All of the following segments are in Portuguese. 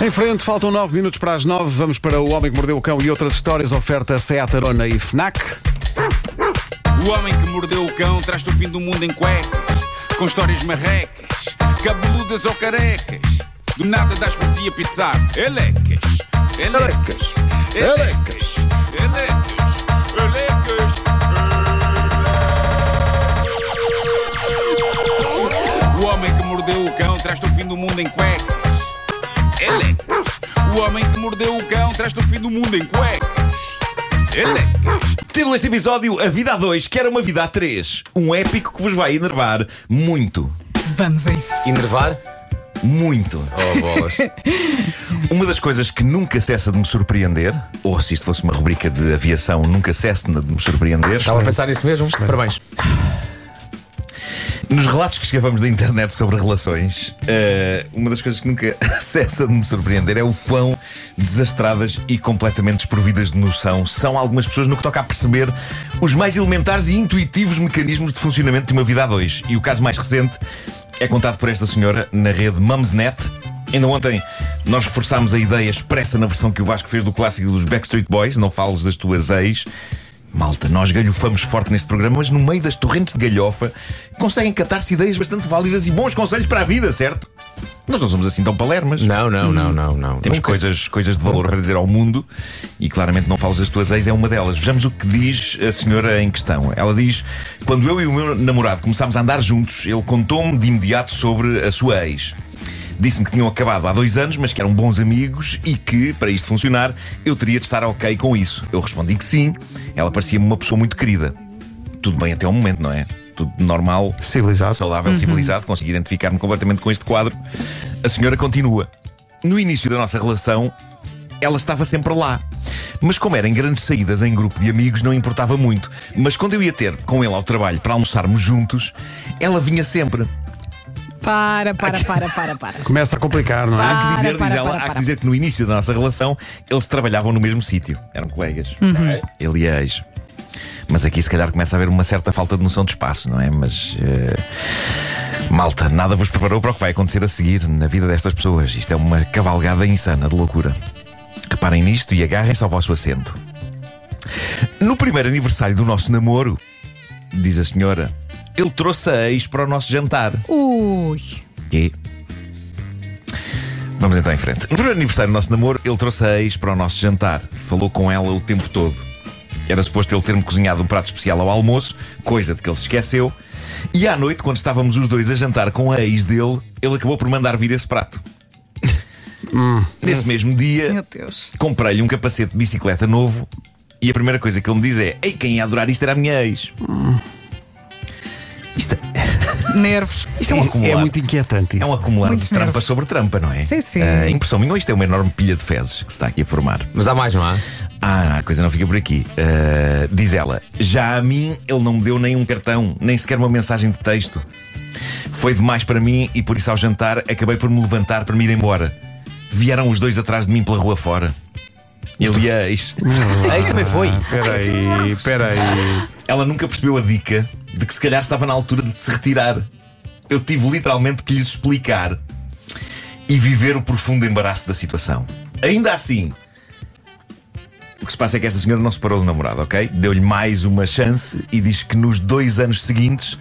Em frente, faltam 9 minutos para as 9. Vamos para O Homem que Mordeu o Cão e outras histórias. Oferta Seat Arona e Fnac. O homem que mordeu o cão traz-te o fim do mundo em cuecas, com histórias marrecas, cabeludas ou carecas. Do nada das por ti a pisar. Elecas, elecas, elecas, elecas, elecas. O homem que mordeu o cão traz-te o fim do mundo em cuecas. Elecas. O homem que mordeu o cão traz-te o fim do mundo em cuecas. Elecas. Título deste episódio: A Vida a 2 quer uma vida a 3. Um épico que vos vai enervar muito. Vamos a isso. Enervar? Muito. Oh, bolas. Uma das coisas que nunca cessa de me surpreender, ou se isto fosse uma rubrica de aviação, nunca cessa de me surpreender, Estava a pensar nisso mesmo? Parabéns. Nos relatos que escrevemos da internet sobre relações, eh, uma das coisas que nunca cessa de me surpreender é o quão desastradas e completamente desprovidas de noção são algumas pessoas no que toca a perceber os mais elementares e intuitivos mecanismos de funcionamento de uma vida a dois. E o caso mais recente é contado por esta senhora na rede Mumsnet. Ainda ontem nós reforçámos a ideia expressa na versão que o Vasco fez do clássico dos Backstreet Boys, não fales das tuas ex. Malta, nós galhofamos forte neste programa, mas no meio das torrentes de galhofa conseguem catar-se ideias bastante válidas e bons conselhos para a vida, certo? Nós não somos assim tão palermas. Não, não, não, não, não. Temos Nunca. coisas, coisas de valor para dizer ao mundo e claramente não falas das tuas ex, é uma delas. Vejamos o que diz a senhora em questão. Ela diz: Quando eu e o meu namorado começámos a andar juntos, ele contou-me de imediato sobre a sua ex. Disse-me que tinham acabado há dois anos, mas que eram bons amigos e que, para isto funcionar, eu teria de estar ok com isso. Eu respondi que sim. Ela parecia-me uma pessoa muito querida. Tudo bem até ao momento, não é? Tudo normal, Civilizado. saudável, civilizado, consegui identificar-me completamente com este quadro. A senhora continua. No início da nossa relação, ela estava sempre lá. Mas como eram grandes saídas em grupo de amigos, não importava muito. Mas quando eu ia ter com ele ao trabalho para almoçarmos juntos, ela vinha sempre. Para, para, para, para, para. Começa a complicar, não é? Para. Há que dizer, diz para, ela, para, há que dizer que no início da nossa relação eles trabalhavam no mesmo sítio. Eram colegas. Ele e a ex. Mas aqui se calhar começa a haver uma certa falta de noção de espaço, não é? Mas. eh, Malta, nada vos preparou para o que vai acontecer a seguir na vida destas pessoas. Isto é uma cavalgada insana de loucura. Reparem nisto e agarrem-se ao vosso assento. No primeiro aniversário do nosso namoro, diz a senhora, ele trouxe a ex para o nosso jantar. Ui. E. Vamos então em frente. No primeiro aniversário do nosso namoro, ele trouxe a ex para o nosso jantar. Falou com ela o tempo todo. Era suposto ele ter-me cozinhado um prato especial ao almoço, coisa de que ele se esqueceu. E à noite, quando estávamos os dois a jantar com a ex dele, ele acabou por mandar vir esse prato. Nesse mesmo dia, Meu Deus. comprei-lhe um capacete de bicicleta novo e a primeira coisa que ele me diz é: Ei, quem ia adorar isto era a minha ex. Isto, Nervos. isto é um É acumular. muito inquietante É um isso. acumular Muitos de trampa nervos. sobre trampa, não é? Sim, sim. A impressão minha, isto é uma enorme pilha de fezes que se está aqui a formar. Mas há mais, não há? Ah, a coisa não fica por aqui. Ah, diz ela: Já a mim ele não me deu nem um cartão, nem sequer uma mensagem de texto. Foi demais para mim e por isso ao jantar acabei por me levantar para me ir embora. Vieram os dois atrás de mim pela rua fora. E ex. Ah, isto também foi. Espera aí, espera aí. Ela nunca percebeu a dica de que se calhar estava na altura de se retirar. Eu tive literalmente que lhes explicar e viver o profundo embaraço da situação. Ainda assim, o que se passa é que esta senhora não se parou do namorado, ok? Deu-lhe mais uma chance e diz que nos dois anos seguintes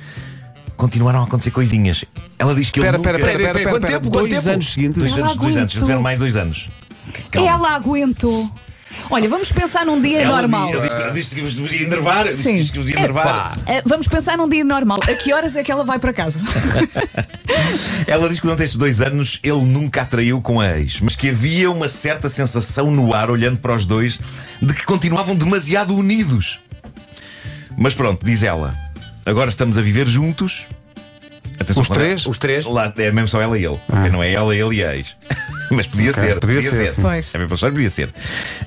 continuaram a acontecer coisinhas. Ela diz que ele Espera, nunca... espera, espera, Peraí, espera, quanto espera. tempo, quanto Dois tempo? anos seguintes. Dois Ela anos, dois anos, eles aguentou. tiveram mais dois anos. Calma. Ela aguentou. Olha, vamos pensar num dia Ela normal. di- Eu disse, eu disse que vos ia enervar, disse Sim. que vos ia enervar. Eh, vamos pensar num dia normal. A que horas é que ela vai para casa? Ela diz que durante estes dois anos ele nunca a traiu com a ex, mas que havia uma certa sensação no ar, olhando para os dois, de que continuavam demasiado unidos. Mas pronto, diz ela, agora estamos a viver juntos. Atenção, Os quando é- três? Os três. Lá é mesmo só ela e ele. ok? Não é ela, ele e a ex. Mas podia Ok, ser. podia Podia, ser, ser. Pois. É podia ser.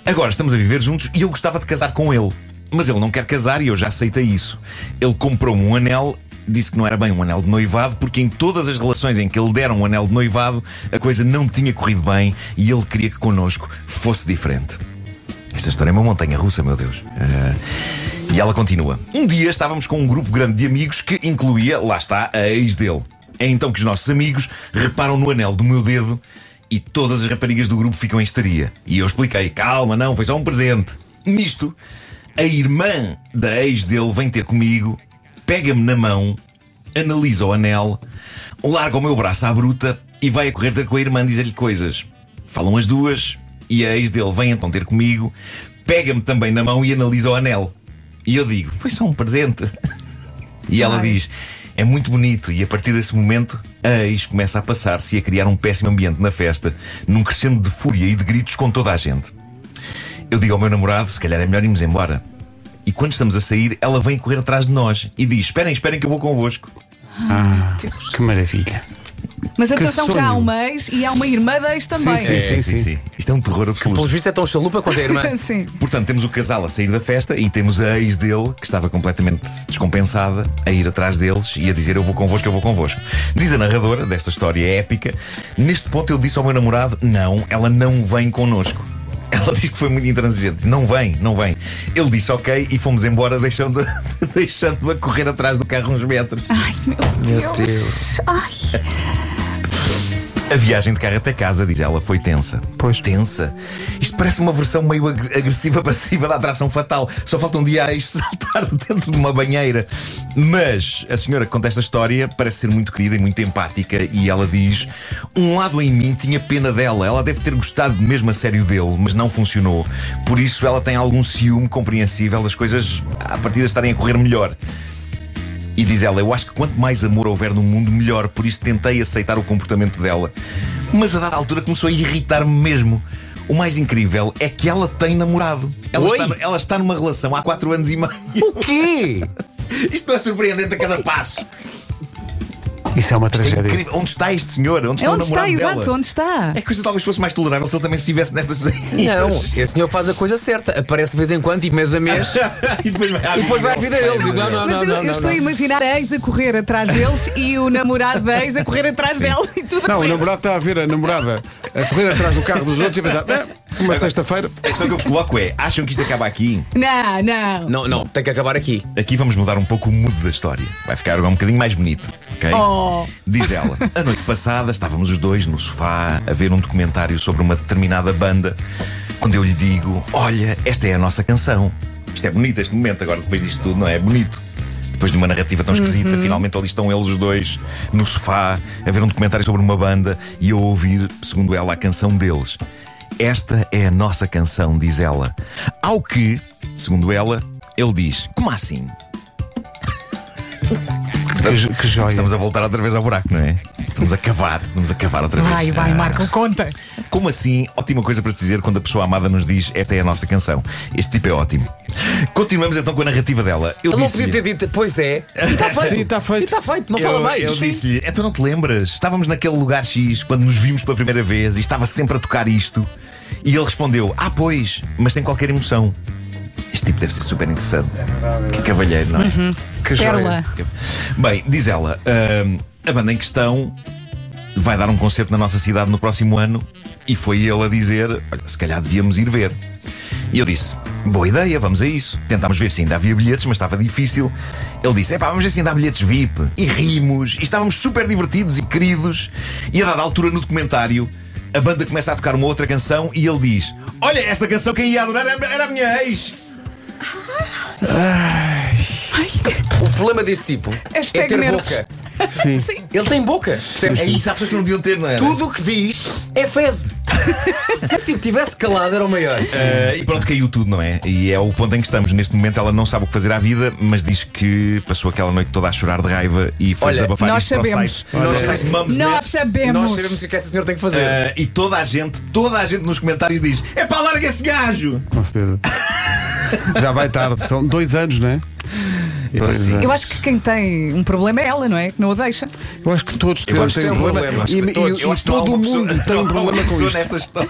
Agora estamos a viver juntos e eu gostava de casar com ele. Mas ele não quer casar e eu já aceitei isso. Ele comprou-me um anel. Disse que não era bem um anel de noivado, porque em todas as relações em que ele deram um anel de noivado, a coisa não tinha corrido bem e ele queria que connosco fosse diferente. Esta história é uma montanha russa, meu Deus. Ah, e ela continua. Um dia estávamos com um grupo grande de amigos que incluía, lá está, a ex dele. É então que os nossos amigos reparam no anel do meu dedo e todas as raparigas do grupo ficam em histeria. E eu expliquei: calma, não, foi só um presente. Nisto, a irmã da ex dele vem ter comigo, pega-me na mão, analisa o anel, larga o meu braço à bruta e vai a correr ter com a irmã dizer-lhe coisas. Falam as duas e a ex dele vem então ter comigo, pega-me também na mão e analisa o anel. E eu digo: foi só um presente. E ela Ai. diz: é muito bonito. E a partir desse momento, a ex começa a passar-se e a criar um péssimo ambiente na festa, num crescendo de fúria e de gritos com toda a gente. Eu digo ao meu namorado: se calhar é melhor irmos embora. E quando estamos a sair, ela vem correr atrás de nós e diz: Esperem, esperem que eu vou convosco. Ah, que maravilha. Mas atenção que, sonho. há uma ex e há uma irmã da ex também. Sim, É, sim, sim. Isto é um terror absoluto. Pelos vistos é tão chalupa quanto a irmã. Sim. Portanto, temos o casal a sair da festa e temos a ex dele, que estava completamente descompensada, a ir atrás deles e a dizer: Eu vou convosco, eu vou convosco. Diz a narradora desta história épica: Neste ponto eu disse ao meu namorado: Não, ela não vem connosco. Ela diz que foi muito intransigente. Não vem, não vem. Ele disse ok e fomos embora, deixando- deixando-a correr atrás do carro uns metros. Ai, meu Deus. Ai. A viagem de carro até casa, diz ela, foi tensa. Pois. Tensa. Isto parece uma versão meio ag- agressiva passiva da atração fatal. Só falta um dia a ex saltar dentro de uma banheira. Mas a senhora que conta esta história parece ser muito querida e muito empática. E ela diz: Um lado em mim tinha pena dela. Ela deve ter gostado mesmo a sério dele, mas não funcionou. Por isso ela tem algum ciúme compreensível das coisas a partir de estarem a correr melhor. E diz ela: Eu acho que quanto mais amor houver no mundo, melhor. Por isso tentei aceitar o comportamento dela. Mas a dada altura começou a irritar-me mesmo. O mais incrível é que ela tem namorado. Ela Oi? está, ela está numa relação há 4 anos e meio. O quê? Isto é surpreendente a cada passo. Isso é uma Isto é tragédia. incrível. Onde está este senhor? Onde É está onde o está, namorado dela? exato, onde está? É que a coisa talvez fosse mais tolerável se ele também estivesse nestas. Não, esse senhor faz a coisa certa. Aparece de vez em quando, tipo mês a mês, e depois vai à e depois vai à vida dele. Digo, não, não, Mas não, eu, não, eu não, estou a não. imaginar a ex a correr atrás deles e o namorado da ex a correr atrás dela e tudo a Não, o namorado está a ver a namorada a correr atrás do carro dos outros e a pensar: "Eh, uma sexta-feira. A questão que eu vos coloco é: acham que isto acaba aqui? Não, não. Não, não, tem que acabar aqui. Aqui vamos mudar um pouco o mood da história. Vai ficar agora um bocadinho mais bonito, ok? Oh. Diz ela: A noite passada estávamos os dois no sofá a ver um documentário sobre uma determinada banda. Quando eu lhe digo: Olha, esta é a nossa canção. Isto é bonito, este momento, agora depois disto tudo, não é? É bonito. Depois de uma narrativa tão esquisita, finalmente ali estão eles os dois no sofá a ver um documentário sobre uma banda e eu a ouvir, segundo ela, a canção deles. Esta é a nossa canção, diz ela. Ao que, segundo ela, ele diz: Como assim? Que, que joia. Estamos a voltar outra vez ao buraco, não é? Estamos a cavar, estamos a cavar outra vez. Vai, vai, Ah, Marco, conta. Como assim? Ótima coisa para se dizer quando a pessoa amada nos diz esta é a nossa canção. Este tipo é ótimo. Continuamos então com a narrativa dela. Eu Ele não podia ter dito, pois é. E está feito. Sim, está feito. E está feito, não eu, fala mais. Eu disse-lhe, então não te lembras? Estávamos naquele lugar X quando nos vimos pela primeira vez e estava sempre a tocar isto. E ele respondeu: Ah, pois, mas sem qualquer emoção. Este tipo deve ser super interessante. Que cavalheiro, não é? Que joia. Pérola. Bem, diz ela, ahm, a banda em questão vai dar um concerto na nossa cidade no próximo ano e foi ele a dizer: Olha, se calhar devíamos ir ver. E eu disse: Boa ideia, vamos a isso. Tentámos ver se ainda havia bilhetes, mas estava difícil. Ele disse: Epá, vamos ver se ainda há bilhetes VIP. E rimos, e estávamos super divertidos e queridos. E a dada altura no documentário, a banda começa a tocar uma outra canção e ele diz: Olha, esta canção quem ia adorar era a minha ex. O problema desse tipo é ter nervos. boca. Sim. Ele tem boca. É isso, há pessoas que não deviam ter, não é? Tudo o que diz é fezes. Se esse tipo tivesse calado, era o maior. Uh, e pronto, caiu tudo, não é? E é o ponto em que estamos. Neste momento ela não sabe o que fazer à vida, mas diz que passou aquela noite toda a chorar de raiva e foi Olha, desabafar nós isto para o sabemos. site. Nós Uh, sabemos. Nós sabemos. Nós sabemos o que é que essa senhora tem que fazer. Uh, e toda a gente, toda a gente nos comentários diz: É pá, larga esse gajo! Com certeza. Já vai tarde, são dois anos, não é? Dois sim. anos. Eu acho que quem tem um problema é ela, não é? Que não o deixa. Eu acho que todos têm, acho que um problema. E, e- todos. e todo uma mundo pessoa- tem um problema com isto. nesta história.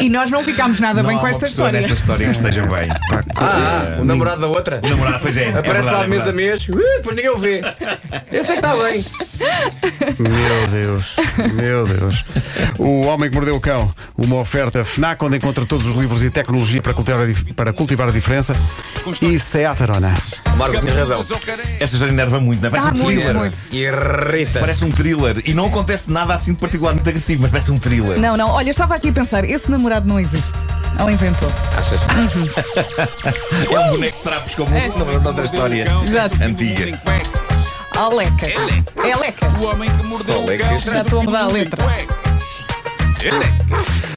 E nós não ficámos nada Não bem com esta história. nesta história que esteja bem. Ah, o namorado da outra. Namorado, pois é. é Aparece verdade, lá é de mês a mês, uh, depois ninguém o vê. Esse é que está bem. Meu Deus, meu Deus. O Homem que Mordeu o Cão, uma oferta FNAC, onde encontra todos os livros e tecnologia para cultivar a, dif- para cultivar a diferença. E Seat Arona. O Marco tinha razão. Esta história enerva muito, não é? Parece Ah, um muito, thriller. muito. Irrita. Parece um thriller. E não acontece nada assim de particularmente agressivo, mas parece um thriller. Não, não, olha, eu estava aqui a pensar, esse namorado não existe. Ela inventou. Achas? É um boneco de trapos como É. outra história Exato. antiga. Alecas. É Lecas. O homem que mordeu o Olecas. cão Já estou a mudar a letra. Elecas.